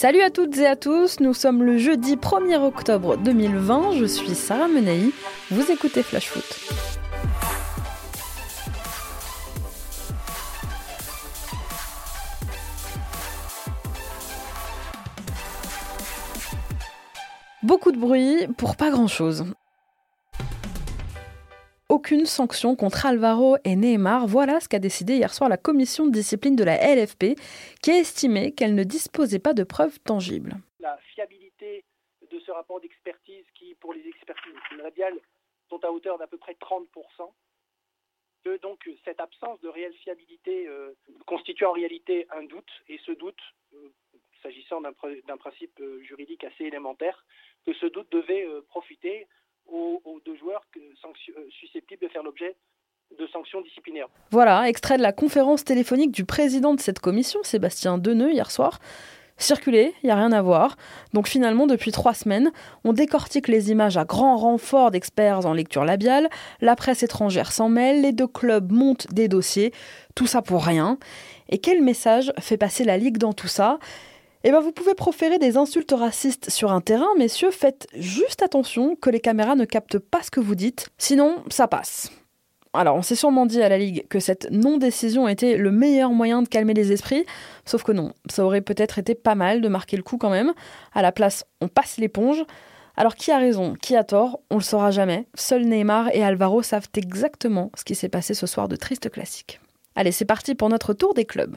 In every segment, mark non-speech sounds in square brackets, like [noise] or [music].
Salut à toutes et à tous, nous sommes le jeudi 1er octobre 2020, je suis Sarah Menaï, vous écoutez Flash Foot. Beaucoup de bruit pour pas grand-chose. Aucune sanction contre Alvaro et Neymar, voilà ce qu'a décidé hier soir la commission de discipline de la LFP, qui a estimé qu'elle ne disposait pas de preuves tangibles. La fiabilité de ce rapport d'expertise, qui pour les expertises radiales sont à hauteur d'à peu près 30%, que donc cette absence de réelle fiabilité euh, constitue en réalité un doute, et ce doute, euh, s'agissant d'un principe euh, juridique assez élémentaire, que ce doute devait profiter aux, deux joueurs euh, susceptibles de faire l'objet de sanctions disciplinaires. Voilà, extrait de la conférence téléphonique du président de cette commission, Sébastien Deneux, hier soir. Circuler, il n'y a rien à voir. Donc finalement, depuis trois semaines, on décortique les images à grand renfort d'experts en lecture labiale, la presse étrangère s'en mêle, les deux clubs montent des dossiers, tout ça pour rien. Et quel message fait passer la Ligue dans tout ça? Eh bien, vous pouvez proférer des insultes racistes sur un terrain, messieurs, faites juste attention que les caméras ne captent pas ce que vous dites, sinon ça passe. Alors, on s'est sûrement dit à la Ligue que cette non-décision était le meilleur moyen de calmer les esprits, sauf que non, ça aurait peut-être été pas mal de marquer le coup quand même. À la place, on passe l'éponge. Alors, qui a raison, qui a tort, on le saura jamais. Seuls Neymar et Alvaro savent exactement ce qui s'est passé ce soir de triste classique. Allez, c'est parti pour notre tour des clubs.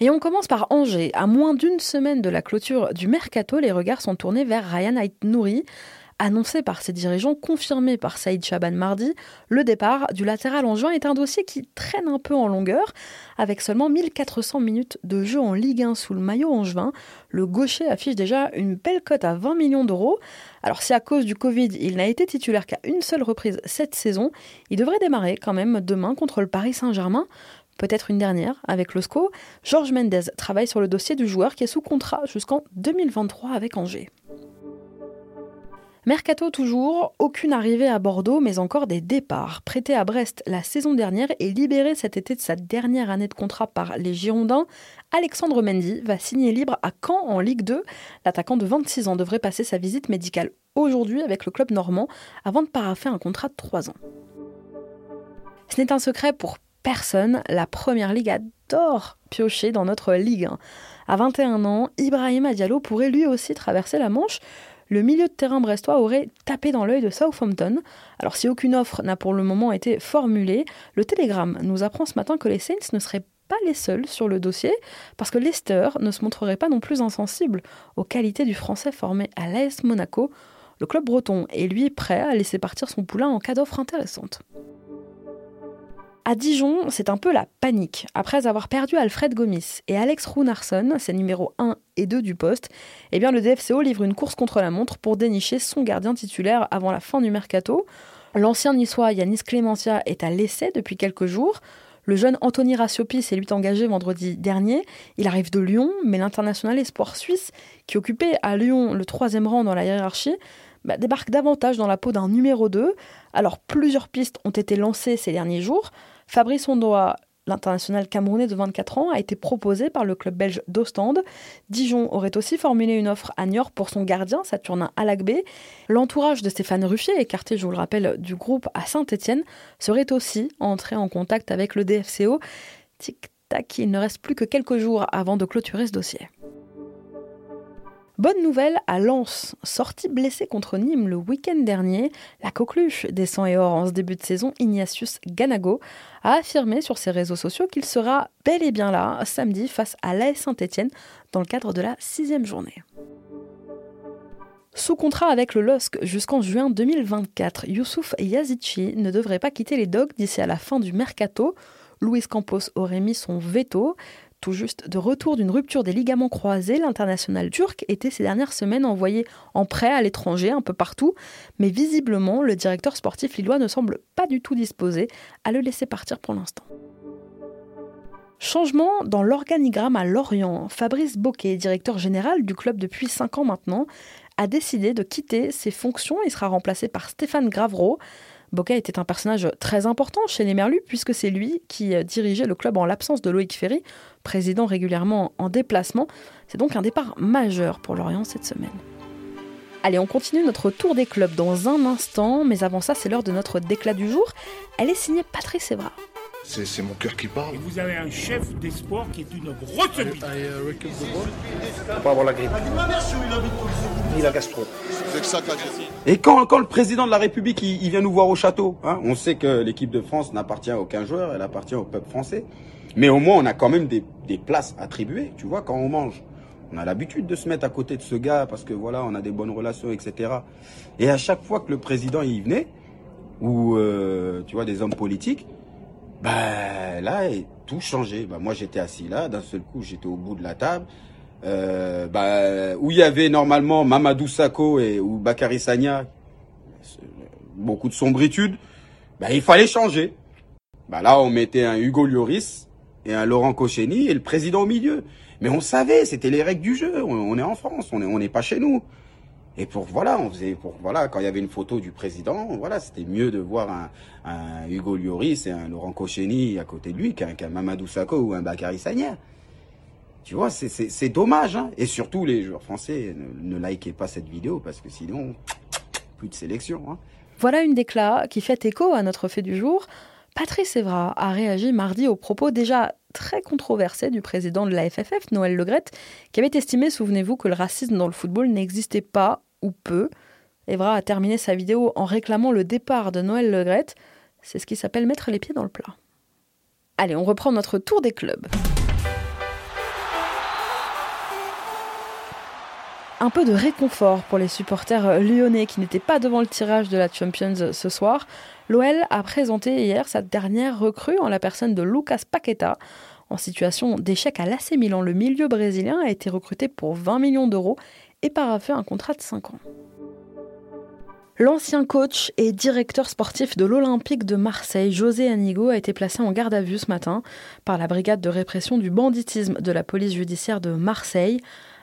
Et on commence par Angers. À moins d'une semaine de la clôture du mercato, les regards sont tournés vers Ryan Ait Nouri. Annoncé par ses dirigeants, confirmé par Saïd Chaban mardi, le départ du latéral en juin est un dossier qui traîne un peu en longueur. Avec seulement 1400 minutes de jeu en Ligue 1 sous le maillot angevin, le gaucher affiche déjà une belle cote à 20 millions d'euros. Alors si à cause du Covid, il n'a été titulaire qu'à une seule reprise cette saison, il devrait démarrer quand même demain contre le Paris Saint-Germain peut-être une dernière avec le SCO. Georges Mendez travaille sur le dossier du joueur qui est sous contrat jusqu'en 2023 avec Angers. Mercato toujours, aucune arrivée à Bordeaux, mais encore des départs. Prêté à Brest la saison dernière et libéré cet été de sa dernière année de contrat par les Girondins, Alexandre Mendy va signer libre à Caen en Ligue 2. L'attaquant de 26 ans devrait passer sa visite médicale aujourd'hui avec le club normand avant de paraffer un contrat de 3 ans. Ce n'est un secret pour personne, la Première Ligue adore piocher dans notre Ligue 1. À 21 ans, Ibrahima Diallo pourrait lui aussi traverser la Manche. Le milieu de terrain brestois aurait tapé dans l'œil de Southampton. Alors si aucune offre n'a pour le moment été formulée, le Télégramme nous apprend ce matin que les Saints ne seraient pas les seuls sur le dossier, parce que Leicester ne se montrerait pas non plus insensible aux qualités du Français formé à l'AS Monaco. Le club breton est lui prêt à laisser partir son poulain en cas d'offre intéressante. À Dijon, c'est un peu la panique. Après avoir perdu Alfred Gomis et Alex Runarsson, ses numéros 1 et 2 du poste, eh bien le DFCO livre une course contre la montre pour dénicher son gardien titulaire avant la fin du mercato. L'ancien niçois Yanis Clémentia est à l'essai depuis quelques jours. Le jeune Anthony Raciopis est lui engagé vendredi dernier. Il arrive de Lyon, mais l'international espoir suisse, qui occupait à Lyon le troisième rang dans la hiérarchie, bah, débarque davantage dans la peau d'un numéro 2. Alors plusieurs pistes ont été lancées ces derniers jours. Fabrice Ondoa, l'international camerounais de 24 ans, a été proposé par le club belge d'Ostende. Dijon aurait aussi formulé une offre à Niort pour son gardien, Saturnin Alagbé. L'entourage de Stéphane Ruffier, écarté, je vous le rappelle, du groupe à Saint-Etienne, serait aussi entré en contact avec le DFCO. Tic-tac, il ne reste plus que quelques jours avant de clôturer ce dossier. Bonne nouvelle à Lens. Sorti blessé contre Nîmes le week-end dernier, la coqueluche des 100 et or en ce début de saison, Ignatius Ganago, a affirmé sur ses réseaux sociaux qu'il sera bel et bien là samedi face à l'AS Saint-Etienne dans le cadre de la sixième journée. Sous contrat avec le LOSC jusqu'en juin 2024, Youssouf Yazici ne devrait pas quitter les Dogs d'ici à la fin du mercato. Luis Campos aurait mis son veto. Tout juste de retour d'une rupture des ligaments croisés, l'international turc était ces dernières semaines envoyé en prêt à l'étranger un peu partout, mais visiblement le directeur sportif lillois ne semble pas du tout disposé à le laisser partir pour l'instant. Changement dans l'organigramme à Lorient. Fabrice Boquet, directeur général du club depuis 5 ans maintenant, a décidé de quitter ses fonctions. Il sera remplacé par Stéphane Gravreau. Boquet était un personnage très important chez les Merlus puisque c'est lui qui dirigeait le club en l'absence de Loïc Ferry, président régulièrement en déplacement. C'est donc un départ majeur pour Lorient cette semaine. Allez, on continue notre tour des clubs dans un instant, mais avant ça, c'est l'heure de notre déclat du jour. Elle est signée Patrice Evra. C'est mon cœur qui parle. Et vous avez un chef d'espoir qui est une grosse bite. uh, Faut pas avoir la grippe. Ni la gastro. C'est que ça qu'a Et quand, quand le président de la République il, il vient nous voir au château, hein, on sait que l'équipe de France n'appartient à aucun joueur, elle appartient au peuple français. Mais au moins on a quand même des, des places attribuées, tu vois, quand on mange. On a l'habitude de se mettre à côté de ce gars parce que voilà, on a des bonnes relations, etc. Et à chaque fois que le président y venait, ou euh, tu vois des hommes politiques, bah là et tout changé. Bah moi j'étais assis là, d'un seul coup j'étais au bout de la table. Euh, bah, où il y avait normalement Mamadou Sakho et ou Bakary Sagna, beaucoup de sombritude, bah il fallait changer. Bah là on mettait un Hugo Lloris et un Laurent Koscielny et le président au milieu. Mais on savait, c'était les règles du jeu. On, est en France, on est on n'est pas chez nous. Et pour voilà, on faisait pour voilà quand il y avait une photo du président, voilà, c'était mieux de voir un, Hugo Lloris et un Laurent Koscielny à côté de lui qu'un qu'un Mamadou Sakho ou un Bakary Sagna. Tu vois, c'est- dommage. Hein. Et surtout, les joueurs français, ne, likez pas cette vidéo parce que sinon, plus de sélection. Hein. Voilà une déclat qui fait écho à notre fait du jour. Patrice Evra a réagi mardi aux propos déjà très controversés du président de la FFF, Noël Legrette, qui avait estimé, souvenez-vous, que le racisme dans le football n'existait pas ou peu. Evra a terminé sa vidéo en réclamant le départ de Noël Legrette. C'est ce qui s'appelle mettre les pieds dans le plat. Allez, on reprend notre tour des clubs. Un peu de réconfort pour les supporters lyonnais qui n'étaient pas devant le tirage de la Champions ce soir. L'OL a présenté hier sa dernière recrue en la personne de Lucas Paqueta. En situation d'échec à l'AC le milieu brésilien a été recruté pour 20 millions d'euros et paraffé un contrat de 5 ans. L'ancien coach et directeur sportif de l'Olympique de Marseille, José Anigo, a été placé en garde à vue ce matin par la brigade de répression du banditisme de la police judiciaire de Marseille.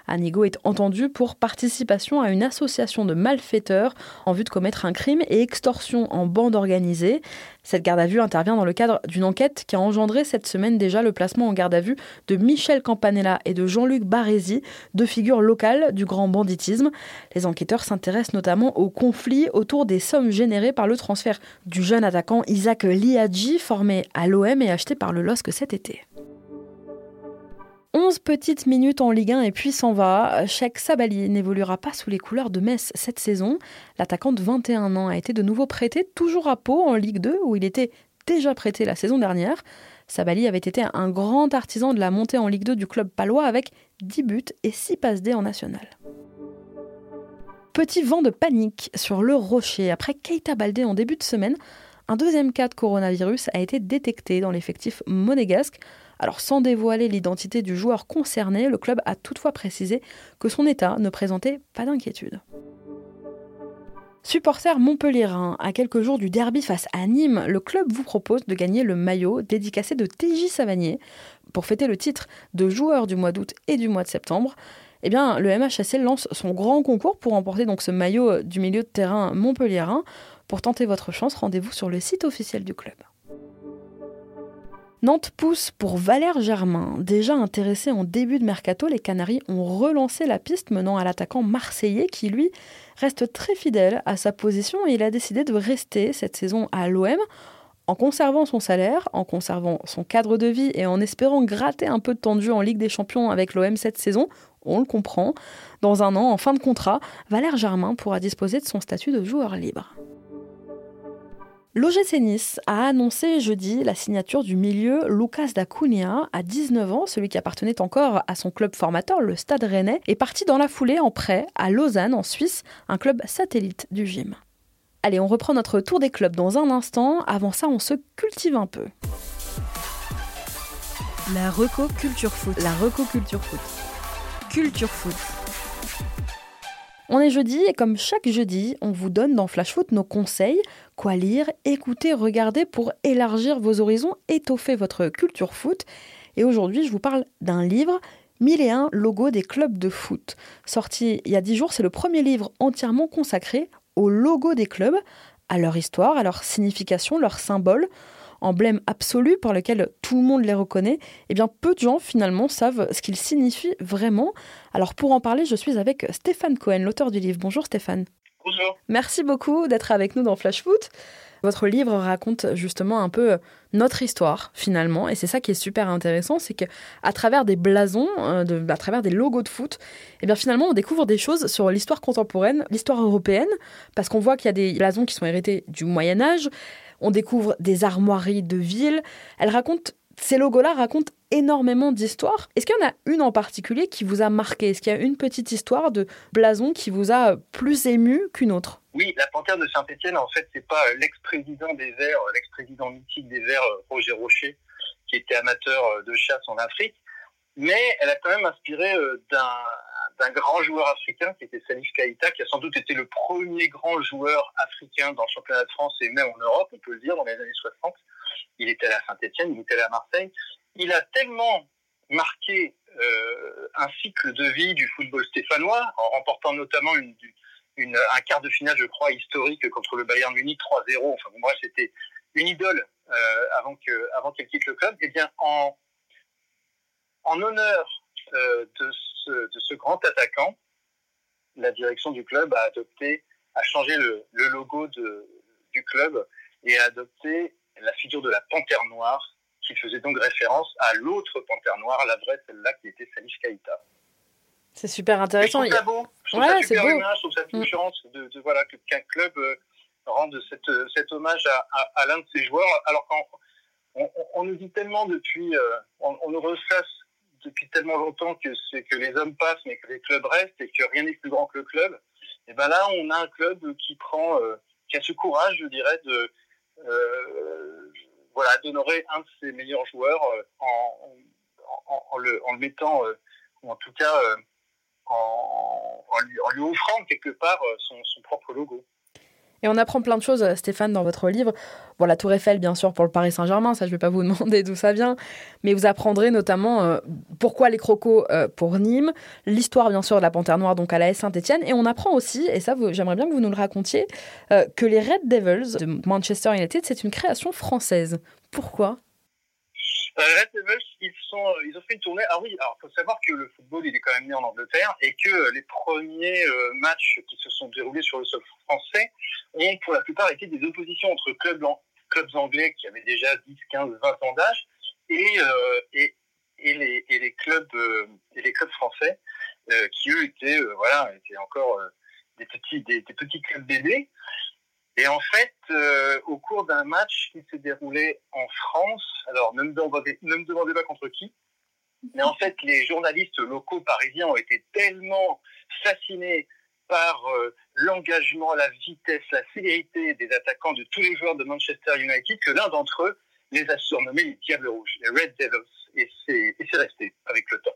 Anigo est entendu pour participation à une association de malfaiteurs en vue de commettre un crime et extorsion en bande organisée. Cette garde à vue intervient dans le cadre d'une enquête qui a engendré cette semaine déjà le placement en garde à vue de Michel Campanella et de Jean-Luc Barézy, deux figures locales du grand banditisme. Les enquêteurs s'intéressent notamment au conflit autour des sommes générées par le transfert du jeune attaquant Isaac Liadji, formé à l'OM et acheté par le LOSC cet été. 11 petites minutes en Ligue 1 et puis s'en va. Cheikh Sabali n'évoluera pas sous les couleurs de Metz cette saison. L'attaquant de 21 ans a été de nouveau prêté toujours à Pau en Ligue 2 où il était déjà prêté la saison dernière. Sabali avait été un grand artisan de la montée en Ligue 2 du club palois avec 10 buts et 6 passes D en national. Petit vent de panique sur le Rocher. Après Keita Baldé en début de semaine, un deuxième cas de coronavirus a été détecté dans l'effectif monégasque. Alors sans dévoiler l'identité du joueur concerné, le club a toutefois précisé que son état ne présentait pas d'inquiétude. Supporter montpelliérain, à quelques jours du derby face à Nîmes, le club vous propose de gagner le maillot dédicacé de TJ Savanier pour fêter le titre de joueur du mois d'août et du mois de septembre. Eh bien, le MHSL lance son grand concours pour remporter donc ce maillot du milieu de terrain montpelliérain. Pour tenter votre chance, rendez-vous sur le site officiel du club. Nantes pousse pour Valère Germain. Déjà intéressé en début de mercato, les Canaries ont relancé la piste menant à l'attaquant marseillais qui, lui, reste très fidèle à sa position et il a décidé de rester cette saison à l'OM en conservant son salaire, en conservant son cadre de vie et en espérant gratter un peu de temps en Ligue des Champions avec l'OM cette saison. On le comprend. Dans un an, en fin de contrat, Valère Germain pourra disposer de son statut de joueur libre. L'OGC Nice a annoncé jeudi la signature du milieu Lucas Dacunia à 19 ans, celui qui appartenait encore à son club formateur, le Stade Rennais, est parti dans la foulée en prêt à Lausanne en Suisse, un club satellite du gym. Allez, on reprend notre tour des clubs dans un instant. Avant ça, on se cultive un peu. La Reco Culture Foot. La Reco Culture Foot. Culture Foot. On est jeudi et comme chaque jeudi, on vous donne dans Flash Foot nos conseils, quoi lire, écouter, regarder pour élargir vos horizons, étoffer votre culture foot. Et aujourd'hui, je vous parle d'un livre, 1001 logos des clubs de foot. Sorti il y a 10 jours, c'est le premier livre entièrement consacré aux logos des clubs, à leur histoire, à leur signification, leurs symboles, emblèmes absolus par lesquels tout le monde les reconnaît, eh bien peu de gens finalement savent ce qu'ils signifient vraiment. Alors pour en parler, je suis avec Stéphane Cohen, l'auteur du livre. Bonjour Stéphane. Bonjour. Merci beaucoup d'être avec nous dans Flash Foot. Votre livre raconte justement un peu notre histoire finalement, et c'est ça qui est super intéressant, c'est que à travers des blasons, euh, de, à travers des logos de foot, eh bien finalement on découvre des choses sur l'histoire contemporaine, l'histoire européenne, parce qu'on voit qu'il y a des blasons qui sont hérités du Moyen Âge, on découvre des armoiries de villes. Elle raconte, ces logos-là racontent énormément d'histoires. Est-ce qu'il y en a une en particulier qui vous a marqué? Est-ce qu'il y a une petite histoire de blason qui vous a plus ému qu'une autre? Oui, la panthère de Saint-Étienne, en fait, c'est pas l'ex-président des Verts, l'ex-président mythique des Verts, Roger Rocher, qui était amateur de chasse en Afrique, mais elle a quand même inspiré d'un d'un grand joueur africain qui était Salif Keïta, qui a sans doute été le premier grand joueur africain dans le championnat de France et même en Europe, on peut le dire, dans les années 60. Il était à Saint-Etienne, il était à Marseille. Il a tellement marqué euh, un cycle de vie du football stéphanois, en remportant notamment un quart de finale, je crois, historique contre le Bayern Munich 3-0. Enfin, moi, c'était une idole euh, avant que avant qu'elle quitte le club. Eh bien, en en honneur euh, de de ce grand attaquant, la direction du club a adopté, a changé le, logo de, du club et a adopté la figure de la panthère noire qui faisait donc référence à l'autre panthère noire, la vraie celle-là qui était Salif Keïta. C'est super intéressant. je trouve ça beau. Je trouve ça super humain, je trouve ça touchant de, de, voilà, qu'un club euh, rende cette, cet hommage à, à, l'un de ses joueurs. Alors qu'on on, nous dit tellement depuis, euh, on, on, nous ressasse depuis tellement longtemps que c'est que les hommes passent mais que les clubs restent et que rien n'est plus grand que le club. Et ben là, on a un club qui prend, euh, qui a ce courage, je dirais, euh, voilà d'honorer un de ses meilleurs joueurs euh, en, le, mettant, ou en tout cas en, lui, offrant quelque part son propre logo. Et on apprend plein de choses, Stéphane, dans votre livre. Bon, la Tour Eiffel, bien sûr, pour le Paris Saint-Germain, ça, je ne vais pas vous [laughs] demander d'où ça vient. Mais vous apprendrez notamment euh, pourquoi les crocos euh, pour Nîmes, l'histoire, bien sûr, de la Panthère Noire, donc à la Saint-Etienne. Et on apprend aussi, et ça, j'aimerais bien que vous nous le racontiez, euh, que les Red Devils de Manchester United, c'est une création française. Pourquoi? euh, Red Devils, ils, sont, euh, ils ont fait une tournée. Ah oui, alors faut savoir que le football, il est quand même né en Angleterre et que les premiers euh, matchs qui se sont déroulés sur le sol français ont pour la plupart été des oppositions entre clubs, anglais qui avaient déjà 10, 15, 20 ans d'âge et, les, clubs français qui eux étaient voilà étaient encore des petits des petits clubs bébés. Et en fait, euh, au cours d'un match qui s'est déroulé en France, alors ne me, demandez, ne me demandez pas contre qui, mais en [laughs] fait, les journalistes locaux parisiens ont été tellement fascinés par euh, l'engagement, la vitesse, la célérité des attaquants de tous les joueurs de Manchester United que l'un d'entre eux les a surnommés les Diables Rouges, les Red Devils. Et c'est resté avec le temps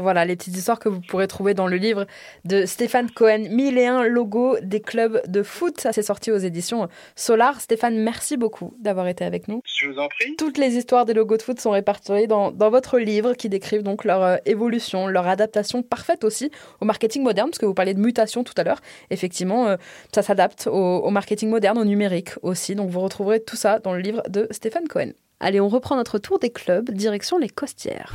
voilà, les petites histoires que vous pourrez trouver dans le livre de Stéphane Cohen, 1001 logos des clubs de foot. Ça, c'est sorti aux éditions Solar. Stéphane, merci beaucoup d'avoir été avec nous. Je vous en prie. Toutes les histoires des logos de foot sont répertoriées dans, dans votre livre qui décrivent donc leur euh, évolution, leur adaptation parfaite aussi au marketing moderne, parce que vous parliez de mutation tout à l'heure. Effectivement, euh, ça s'adapte au, au marketing moderne, au numérique aussi. Donc vous retrouverez tout ça dans le livre de Stéphane Cohen. Allez, on reprend notre tour des clubs, direction les Costières.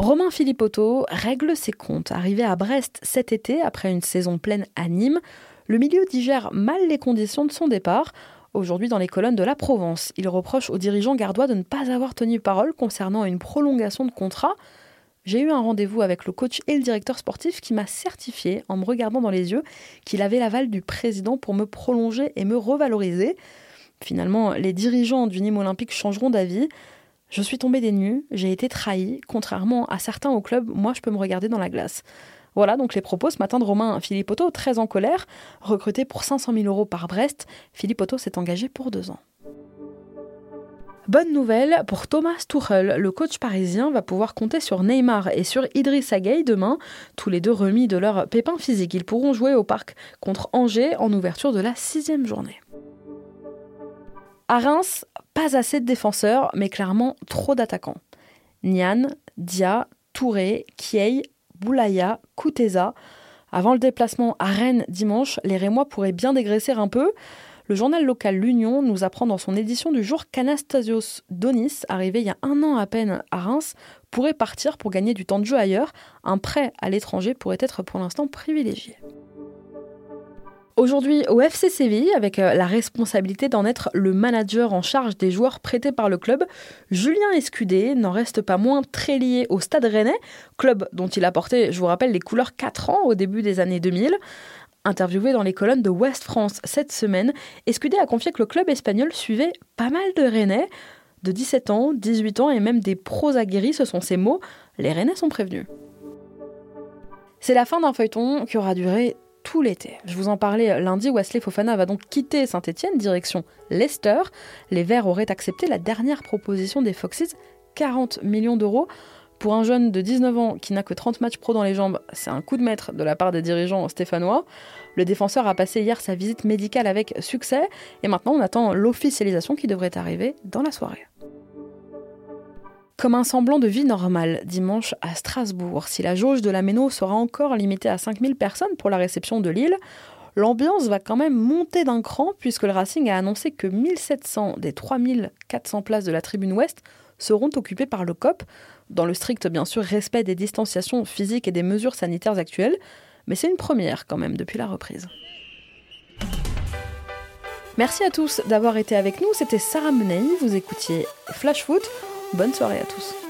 Romain Philippotto règle ses comptes. Arrivé à Brest cet été, après une saison pleine à Nîmes, le milieu digère mal les conditions de son départ. Aujourd'hui, dans les colonnes de la Provence, il reproche aux dirigeants gardois de ne pas avoir tenu parole concernant une prolongation de contrat. J'ai eu un rendez-vous avec le coach et le directeur sportif qui m'a certifié, en me regardant dans les yeux, qu'il avait l'aval du président pour me prolonger et me revaloriser. Finalement, les dirigeants du Nîmes Olympique changeront d'avis. Je suis tombée des nues, j'ai été trahie, contrairement à certains au club, moi je peux me regarder dans la glace. Voilà donc les propos ce matin de Romain Philippotto, très en colère. Recruté pour 500 000 euros par Brest, Philippotto s'est engagé pour deux ans. Bonne nouvelle pour Thomas Tuchel, le coach parisien va pouvoir compter sur Neymar et sur Idriss Gueye demain, tous les deux remis de leur pépin physique. Ils pourront jouer au parc contre Angers en ouverture de la sixième journée. À Reims, pas assez de défenseurs, mais clairement trop d'attaquants. Nian, Dia, Touré, Kiei, Boulaya, Kouteza. Avant le déplacement à Rennes dimanche, les Rémois pourraient bien dégraisser un peu. Le journal local L'Union nous apprend dans son édition du jour qu'Anastasios Donis, arrivé il y a un an à peine à Reims, pourrait partir pour gagner du temps de jeu ailleurs. Un prêt à l'étranger pourrait être pour l'instant privilégié. Aujourd'hui au FC Séville, avec euh, la responsabilité d'en être le manager en charge des joueurs prêtés par le club, Julien Escudé n'en reste pas moins très lié au Stade Rennais, club dont il a porté, je vous rappelle, les couleurs 4 ans au début des années 2000. Interviewé dans les colonnes de West France cette semaine, Escudé a confié que le club espagnol suivait pas mal de Rennais. De 17 ans, 18 ans et même des pros aguerris, ce sont ces mots. Les Rennais sont prévenus. C'est la fin d'un feuilleton qui aura duré tout l'été. Je vous en parlais lundi, Wesley Fofana va donc quitter Saint-Etienne, direction Leicester. Les Verts auraient accepté la dernière proposition des Foxes, 40 millions d'euros. Pour un jeune de 19 ans qui n'a que 30 matchs pro dans les jambes, c'est un coup de maître de la part des dirigeants stéphanois. Le défenseur a passé hier sa visite médicale avec succès et maintenant on attend l'officialisation qui devrait arriver dans la soirée. Comme un semblant de vie normale dimanche à Strasbourg, si la jauge de la Méno sera encore limitée à 5000 personnes pour la réception de Lille, l'ambiance va quand même monter d'un cran puisque le Racing a annoncé que 1700 des 3400 places de la tribune ouest seront occupées par le COP, dans le strict bien sûr respect des distanciations physiques et des mesures sanitaires actuelles, mais c'est une première quand même depuis la reprise. Merci à tous d'avoir été avec nous, c'était Sarah Menei, vous écoutiez Flash Foot. Bonne soirée à tous.